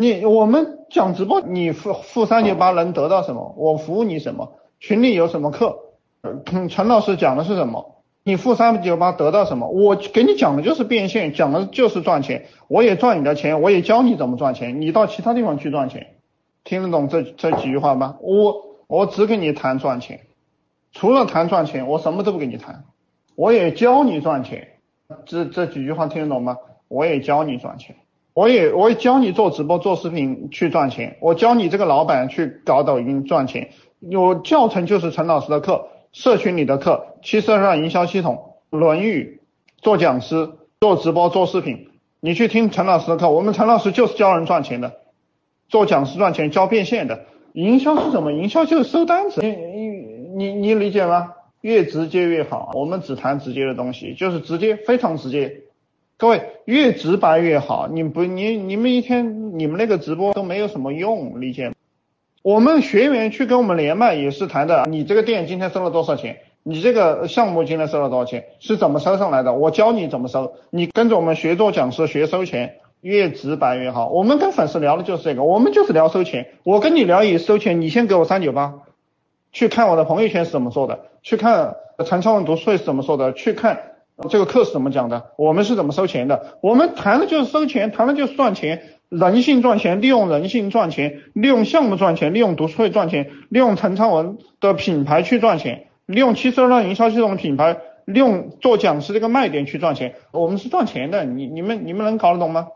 你我们讲直播，你付付三九八能得到什么？我服务你什么？群里有什么课？陈老师讲的是什么？你付三九八得到什么？我给你讲的就是变现，讲的就是赚钱。我也赚你的钱，我也教你怎么赚钱。你到其他地方去赚钱，听得懂这这几句话吗？我我只跟你谈赚钱，除了谈赚钱，我什么都不跟你谈。我也教你赚钱，这这几句话听得懂吗？我也教你赚钱。我也我也教你做直播做视频去赚钱，我教你这个老板去搞抖音赚钱，有教程就是陈老师的课，社群里的课，七十二营销系统，论语，做讲师，做直播做视频，你去听陈老师的课，我们陈老师就是教人赚钱的，做讲师赚钱，教变现的，营销是什么？营销就是收单子，你你你理解吗？越直接越好，我们只谈直接的东西，就是直接，非常直接。各位越直白越好，你不你你们一天你们那个直播都没有什么用，理解？我们学员去跟我们连麦也是谈的，你这个店今天收了多少钱？你这个项目今天收了多少钱？是怎么收上来的？我教你怎么收，你跟着我们学做讲师学收钱，越直白越好。我们跟粉丝聊的就是这个，我们就是聊收钱。我跟你聊也收钱，你先给我三九八，去看我的朋友圈是怎么做的，去看陈超文读书会是怎么说的，去看。这个课是怎么讲的？我们是怎么收钱的？我们谈的就是收钱，谈的就是赚钱，人性赚钱，利用人性赚钱，利用项目赚钱，利用读书会赚钱，利用陈昌文的品牌去赚钱，利用七十二营销系统的品牌，利用做讲师这个卖点去赚钱。我们是赚钱的，你你们你们能搞得懂吗？